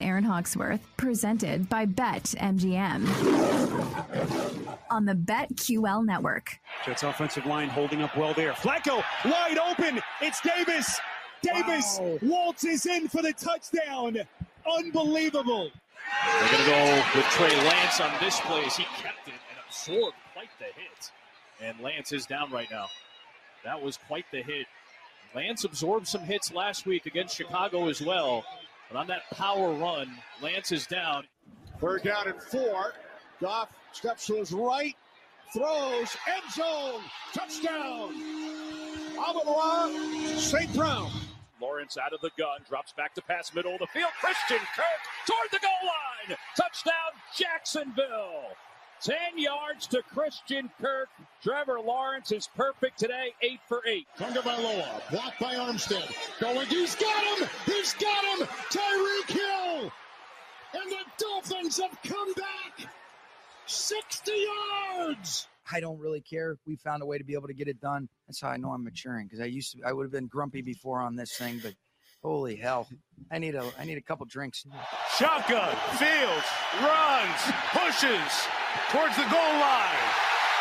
Aaron Hawksworth, presented by Bet MGM on the BetQL network. Jets offensive line holding up well there. Flacco wide open. It's Davis. Davis waltzes in for the touchdown. Unbelievable. They're going to go with Trey Lance on this play as he kept it and absorbed quite the hit. And Lance is down right now. That was quite the hit. Lance absorbed some hits last week against Chicago as well. But on that power run, Lance is down. Third down and four. Goff steps to his right, throws, end zone, touchdown. Amon St. Brown. Lawrence out of the gun, drops back to pass middle of the field. Christian Kirk toward the goal line. Touchdown, Jacksonville. 10 yards to Christian Kirk. Trevor Lawrence is perfect today, 8 for 8. Tagovailoa, blocked by Armstead. Going, he's got him! He's got him! Tyreek Hill! And the Dolphins have come back! 60 yards! I don't really care. We found a way to be able to get it done. That's how I know I'm maturing because I used to I would have been grumpy before on this thing, but holy hell. I need a I need a couple drinks. Shotgun, Fields, runs, pushes towards the goal line.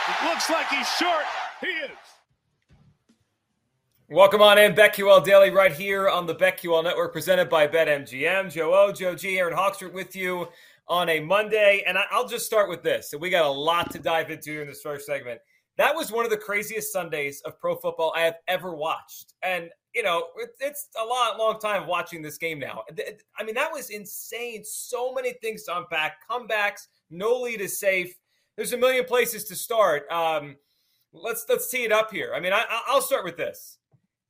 It looks like he's short. He is. Welcome on in, BetQL Daily, right here on the BetQL Network, presented by BetMGM. Joe O, Joe G, Aaron Hawksworth with you on a Monday. And I'll just start with this. And we got a lot to dive into in this first segment. That was one of the craziest Sundays of pro football I have ever watched. And, you know, it's a long, long time watching this game now. I mean, that was insane. So many things to unpack. Comebacks, no lead is safe. There's a million places to start. Um, let's let's tee it up here. I mean, I, I'll start with this.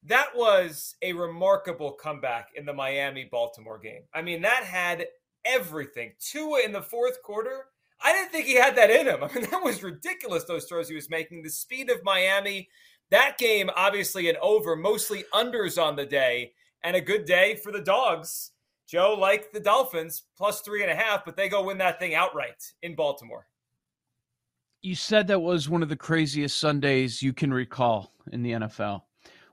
That was a remarkable comeback in the Miami Baltimore game. I mean, that had everything. Tua in the fourth quarter. I didn't think he had that in him. I mean, that was ridiculous, those throws he was making. The speed of Miami. That game, obviously, an over, mostly unders on the day, and a good day for the dogs. Joe, like the Dolphins, plus three and a half, but they go win that thing outright in Baltimore. You said that was one of the craziest Sundays you can recall in the NFL.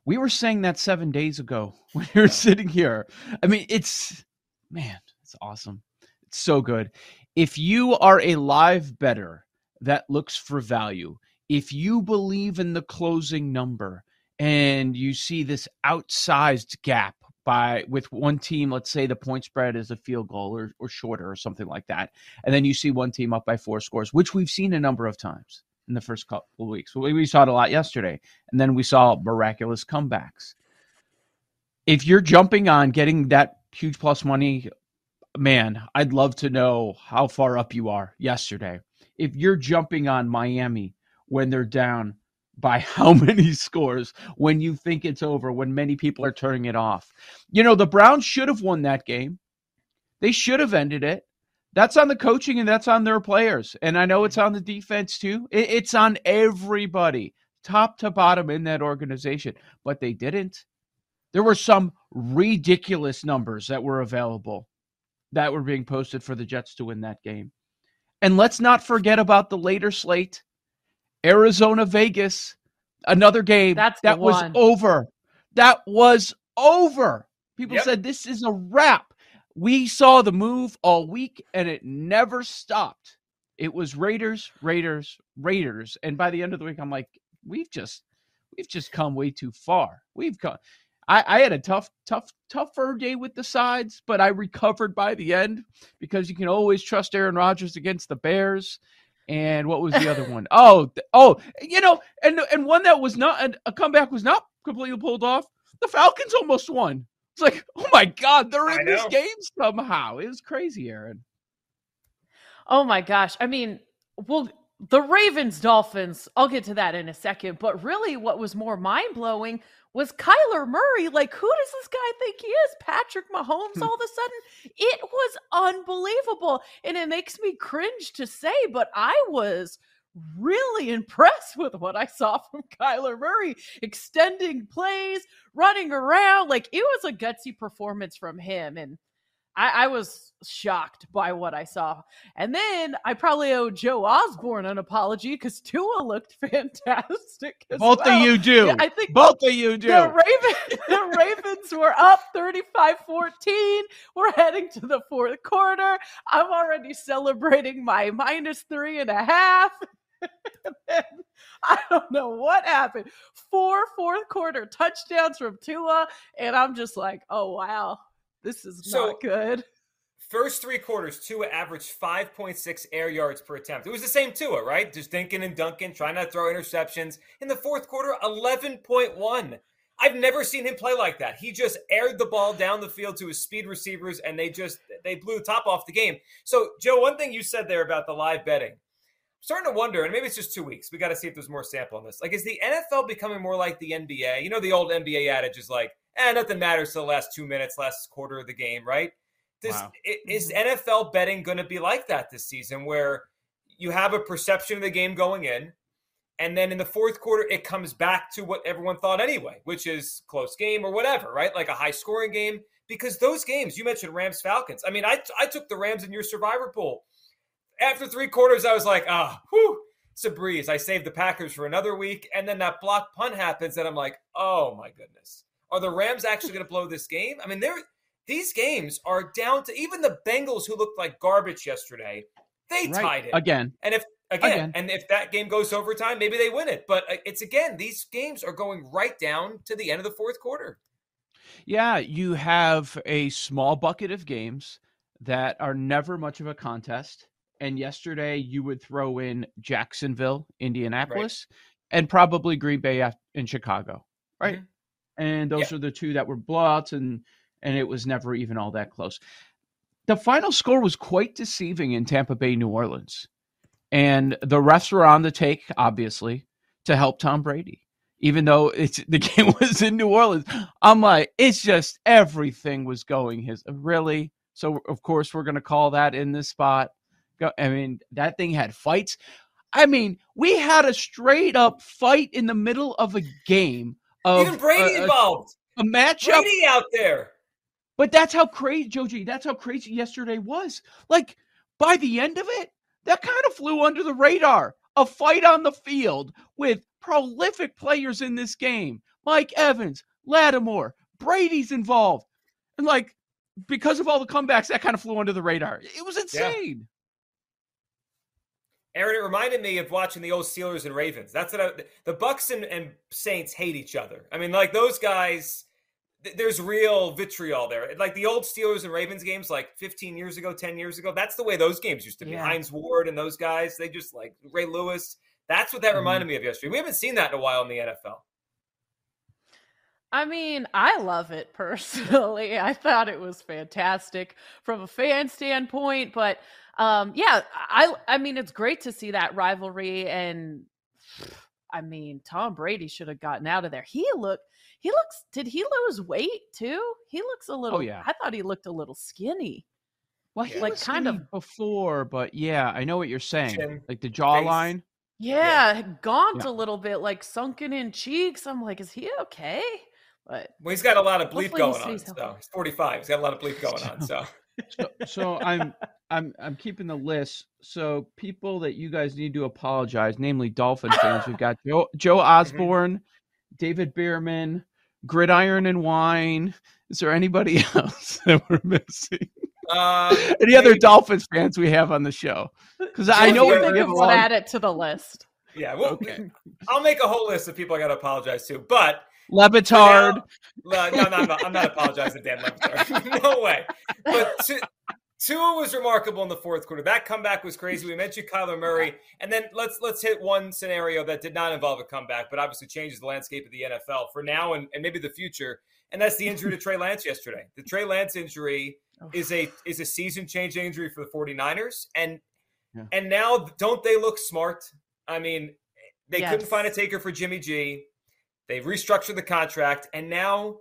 We were saying that seven days ago when we were sitting here. I mean, it's, man, it's awesome. It's so good. If you are a live bettor that looks for value, if you believe in the closing number and you see this outsized gap by with one team, let's say the point spread is a field goal or, or shorter or something like that, and then you see one team up by four scores, which we've seen a number of times in the first couple of weeks. We, we saw it a lot yesterday, and then we saw miraculous comebacks. If you're jumping on getting that huge plus money, man, I'd love to know how far up you are yesterday. If you're jumping on Miami when they're down by how many scores when you think it's over, when many people are turning it off. You know, the Browns should have won that game. They should have ended it. That's on the coaching and that's on their players. And I know it's on the defense too. It's on everybody, top to bottom in that organization. But they didn't. There were some ridiculous numbers that were available that were being posted for the Jets to win that game. And let's not forget about the later slate Arizona Vegas, another game That's that was one. over. That was over. People Yep. said this is a wrap. We saw the move all week and it never stopped. It was Raiders, Raiders, Raiders. And by the end of the week, I'm like, we've just we've just come way too far. We've come I, I had a tough, tough, tougher day with the sides, but I recovered by the end because you can always trust Aaron Rodgers against the Bears. And what was the other one? Oh, oh, you know, and and one that was not a comeback was not completely pulled off. The Falcons almost won. It's like, oh my god, they're in this game somehow. It was crazy, Aaron. Oh my gosh. I mean, well, the Ravens Dolphins, I'll get to that in a second. But really, what was more mind blowing was Kyler Murray. Like, who does this guy think he is? Patrick Mahomes, hmm. all of a sudden? It was unbelievable. And it makes me cringe to say, but I was really impressed with what I saw from Kyler Murray, extending plays, running around. Like, it was a gutsy performance from him. And I, I was shocked by what I saw. And then I probably owe Joe Osborne an apology because Tua looked fantastic. as Both well. of you do. Yeah, I think Both of you do. the, Raven, the Ravens were up 35 14. We're heading to the fourth quarter. I'm already celebrating my minus three and a half. I don't know what happened. Four fourth quarter touchdowns from Tua. And I'm just like, oh, wow, this is So- not good. First three quarters, Tua averaged 5.6 air yards per attempt. It was the same Tua, right? Just dinking and dunking, trying not to throw interceptions. In the fourth quarter, 11.1. I've never seen him play like that. He just aired the ball down the field to his speed receivers, and they just they blew the top off the game. So, Joe, one thing you said there about the live betting, I'm starting to wonder, and maybe it's just two weeks. We got to see if there's more sample on this. Like, is the NFL becoming more like the NBA? You know, the old NBA adage is like, eh, nothing matters to the last two minutes, last quarter of the game, right? Does, Wow. i- Is NFL betting going to be like that this season, where you have a perception of the game going in, and then in the fourth quarter it comes back to what everyone thought anyway, which is close game or whatever, right? Like a high scoring game. Because those games you mentioned Rams Falcons. I mean, I I took the Rams in your survivor pool. After three quarters, I was like, ah, whew, it's a breeze. I saved the Packers for another week, and then that block punt happens, and I'm like, oh my goodness, are the Rams actually going to blow this game? I mean, they're these games are down to even the Bengals, who looked like garbage yesterday. They Right. tied it Again. and if again, Again. and if that game goes overtime, maybe they win it. But uh, it's again, these games are going right down to the end of the fourth quarter. Yeah, you have a small bucket of games that are never much of a contest. And yesterday you would throw in Jacksonville, Indianapolis, and probably Green Bay in Chicago, right? Mhm. And those are the two that were blowouts, and and it was never even all that close. The final score was quite deceiving in Tampa Bay, New Orleans, and the refs were on the take, obviously, to help Tom Brady even though it's the game was in New Orleans. I'm like, it's just everything was going his really. So of course we're gonna call that in this spot. Go, I mean, that thing had fights. I mean, we had a straight up fight in the middle of a game. Of Even Brady a- a- involved. A, matchup. Brady out there. But that's how crazy, Joji. That's how crazy yesterday was. Like by the end of it, that kind of flew under the radar. A fight on the field with prolific players in this game. Mike Evans, Lattimore, Brady's involved, and like because of all the comebacks, that kind of flew under the radar. It was insane. Aaron, it reminded me of watching the old Steelers and Ravens. That's what I, the Bucks and, and Saints hate each other. I mean, like those guys. th- There's real vitriol there. Like the old Steelers and Ravens games, like 15 years ago, 10 years ago. That's the way those games used to be. Yeah. Hines Ward and those guys, they just like Ray Lewis. That's what that mm-hmm. reminded me of yesterday. We haven't seen that in a while in the NFL. I mean, I love it personally. I thought it was fantastic from a fan standpoint, but um yeah, I I mean it's great to see that rivalry and I mean, Tom Brady should have gotten out of there. He looked he looks did he lose weight too? He looks a little oh, yeah. I thought he looked a little skinny. Well, he Like, was kind of- before, but yeah, I know what you're saying. Chin, like the jawline. Yeah, gaunt Yeah. a little bit, like sunken in cheeks. I'm like, is he okay? But Well, he's got a lot of bleep going on. stays So healthy. he's 45. He's got a lot of bleep going on. So so, so I'm I'm I'm keeping the list. So people that you guys need to apologize, namely Dolphin fans. We've got Joe Joe Osborne, David Bierman, Gridiron and Wine. Is there anybody else that we're missing? um, Any other maybe- Dolphins fans we have on the show? Because I know we think have of a long- add it to the list. Yeah, well, Okay. I'll make a whole list of people I got to apologize to. But Le Batard. No, no, no, I'm not, apologizing to Dan no way. But to, Tua was remarkable in the fourth quarter. That comeback was crazy. We mentioned Kyler Murray, and then let's let's hit one scenario that did not involve a comeback, but obviously changes the landscape of the NFL for now and, and maybe the future. And that's the injury to Trey Lance yesterday. The Trey Lance injury is a is a season changing injury for the 49ers. And yeah. and now don't they look smart? I mean, they yes. couldn't find a taker for Jimmy G. They restructured the contract, and now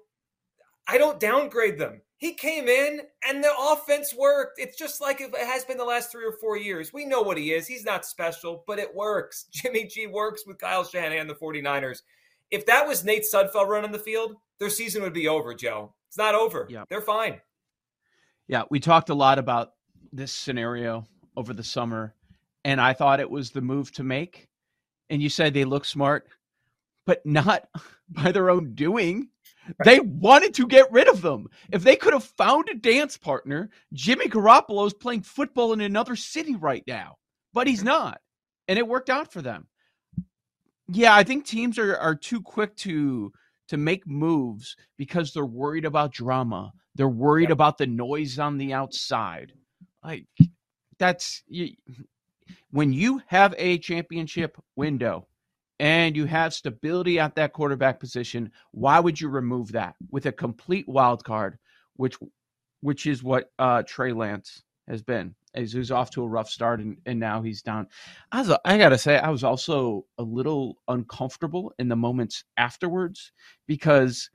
I don't downgrade them. He came in and the offense worked. It's just like it has been the last three or four years. We know what he is. He's not special, but it works. Jimmy G works with Kyle Shanahan, and the 49ers. If that was Nate Sudfeld running the field, their season would be over, Joe. It's not over. Yeah. They're fine. Yeah, we talked a lot about this scenario over the summer, and I thought it was the move to make. And you said they look smart, but not by their own doing. They wanted to get rid of them. If they could have found a dance partner, Jimmy Garoppolo is playing football in another city right now, but he's not. And it worked out for them. Yeah, I think teams are, are too quick to to make moves because they're worried about drama. They're worried about the noise on the outside. Like that's you, when you have a championship window and you have stability at that quarterback position, why would you remove that with a complete wild card, which which is what uh, Trey Lance has been? He's off to a rough start and, and now he's down. I, was, I gotta say, I was also a little uncomfortable in the moments afterwards because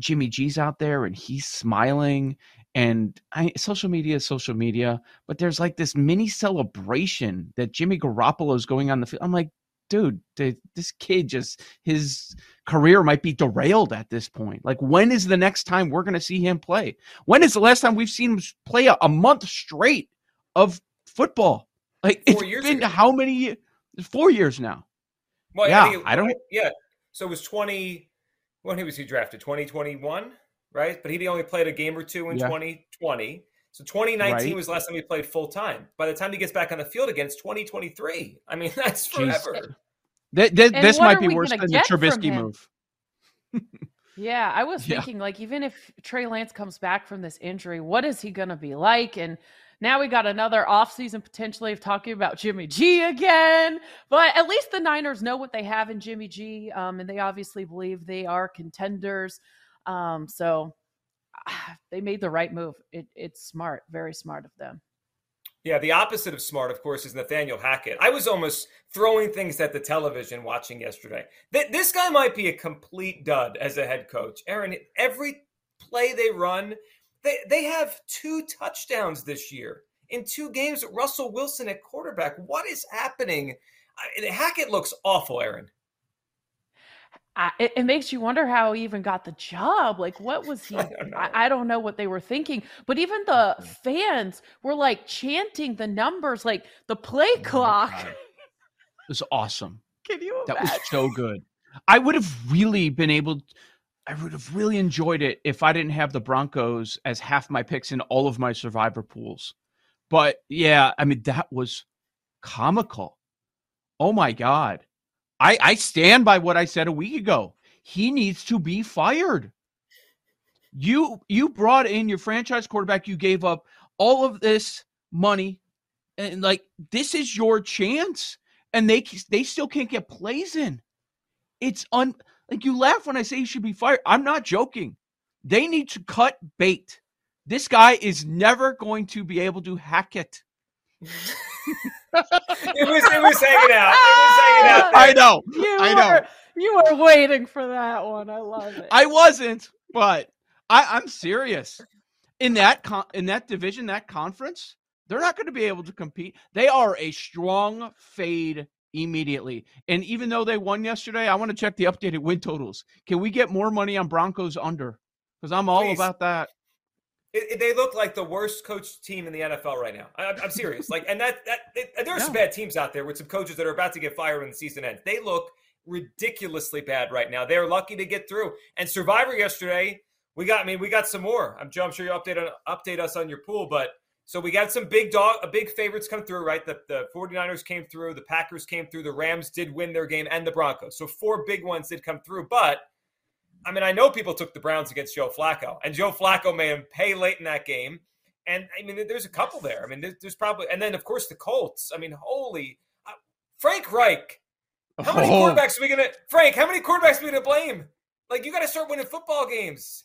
Jimmy G's out there and he's smiling and I, social media is social media, but there's like this mini celebration that Jimmy Garoppolo is going on the field. I'm like, dude, this kid just his career might be derailed at this point. Like, when is the next time we're going to see him play? When is the last time we've seen him play a, a month straight of football? Like, four it's been ago. how many? Four years now. Well, yeah, I, I don't. Yeah, so it was twenty. When he was he drafted? Twenty twenty one, right? But he only played a game or two in twenty yeah. twenty. So 2019 right. was the last time he played full time. By the time he gets back on the field again, it's 2023. I mean, that's forever. Th- th- this might be worse than the Trubisky move. yeah, I was yeah. thinking like even if Trey Lance comes back from this injury, what is he going to be like? And now we got another offseason potentially of talking about Jimmy G again. But at least the Niners know what they have in Jimmy G, um, and they obviously believe they are contenders. Um, so Ah, they made the right move. It, it's smart, very smart of them. Yeah, the opposite of smart, of course, is Nathaniel Hackett. I was almost throwing things at the television watching yesterday. Th- this guy might be a complete dud as a head coach. Aaron, every play they run, they, they have two touchdowns this year in two games. Russell Wilson at quarterback. What is happening? Hackett looks awful, Aaron. I, it, it, makes you wonder how he even got the job. Like, what was he? I don't, I, I don't, know what they were thinking. But even the mm-hmm. fans were like chanting the numbers, like the play oh clock. It was awesome. Can you? Imagine? That was so good. I would have really been able. I would have really enjoyed it if I didn't have the Broncos as half my picks in all of my survivor pools. But yeah, I mean that was comical. Oh my god. I, I stand by what I said a week ago. He needs to be fired. You you brought in your franchise quarterback. You gave up all of this money, and like this is your chance, and they they still can't get plays in. It's un like you laugh when I say he should be fired. I'm not joking. They need to cut bait. This guy is never going to be able to hack it. It was it was hanging out. It was hanging out. There. I know. You I know. Were, you were waiting for that one. I love it. I wasn't, but I, I'm serious. In that con- in that division, that conference, they're not going to be able to compete. They are a strong fade immediately. And even though they won yesterday, I want to check the updated win totals. Can we get more money on Broncos under? Because I'm all Please. about that. It, it, they look like the worst coached team in the NFL right now. I, am serious. like, and that that it, there are some bad teams out there with some coaches that are about to get fired when the season ends. They look ridiculously bad right now. They're lucky to get through. And Survivor yesterday, we got. I mean, we got some more. I'm, I'm sure you update update us on your pool, but. So we got some big dog, a big favorites come through, right? The, the 49ers came through, the Packers came through, the Rams did win their game, and the Broncos. So four big ones did come through, but I mean, I know people took the Browns against Joe Flacco, and Joe Flacco made him pay late in that game. And I mean, there's a couple there. I mean, there's, there's probably, and then of course the Colts. I mean, holy, uh, Frank Reich. How many Oh. quarterbacks are we gonna, Frank? How many quarterbacks are we gonna blame? Like, you got to start winning football games.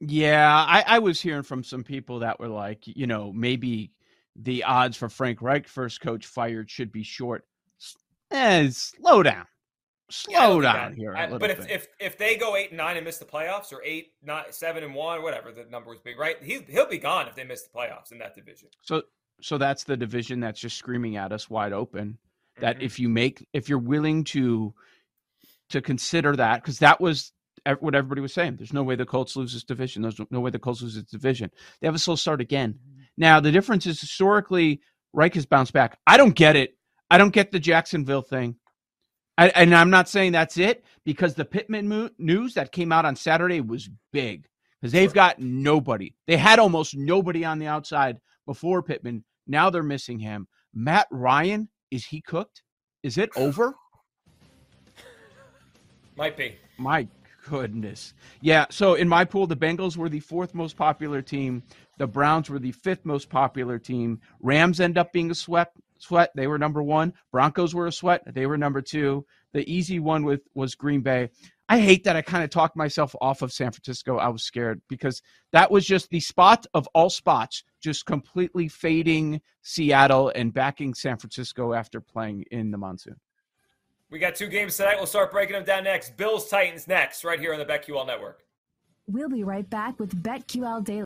Yeah, I, I was hearing from some people that were like, you know, maybe the odds for Frank Reich, first coach fired, should be short. Eh, slow down. Yeah, Slow think down here. a I- little but if, if if they go eight and nine and miss the playoffs, or eight, not seven and one, whatever the number was big, right? He he'll be gone if they miss the playoffs in that division. So so that's the division that's just screaming at us wide open. That Mhm. if you make if you're willing to to consider that because that was what everybody was saying. There's no way the Colts lose this division. There's no way the Colts lose this division. They have a slow start again. Now the difference is historically Reich has bounced back. I don't get it. I don't get the Jacksonville thing. I, and I'm not saying that's it because the Pittman mo- news that came out on Saturday was big because they've got nobody. They had almost nobody on the outside before Pittman. Now they're missing him. Matt Ryan, is he cooked? Is it over? Might be. My goodness. Yeah. So in my pool, the Bengals were the fourth most popular team. The Browns were the fifth most popular team. Rams end up being a sweat. Sweat. They were number one. Broncos were a sweat. They were number two. The easy one with was Green Bay. I hate that I kind of talked myself off of San Francisco. I was scared because that was just the spot of all spots, just completely fading Seattle and backing San Francisco after playing in the monsoon. We got two games tonight. We'll start breaking them down next. Bills Titans next, right here on the BetQL Network. We'll be right back with BetQL Daily.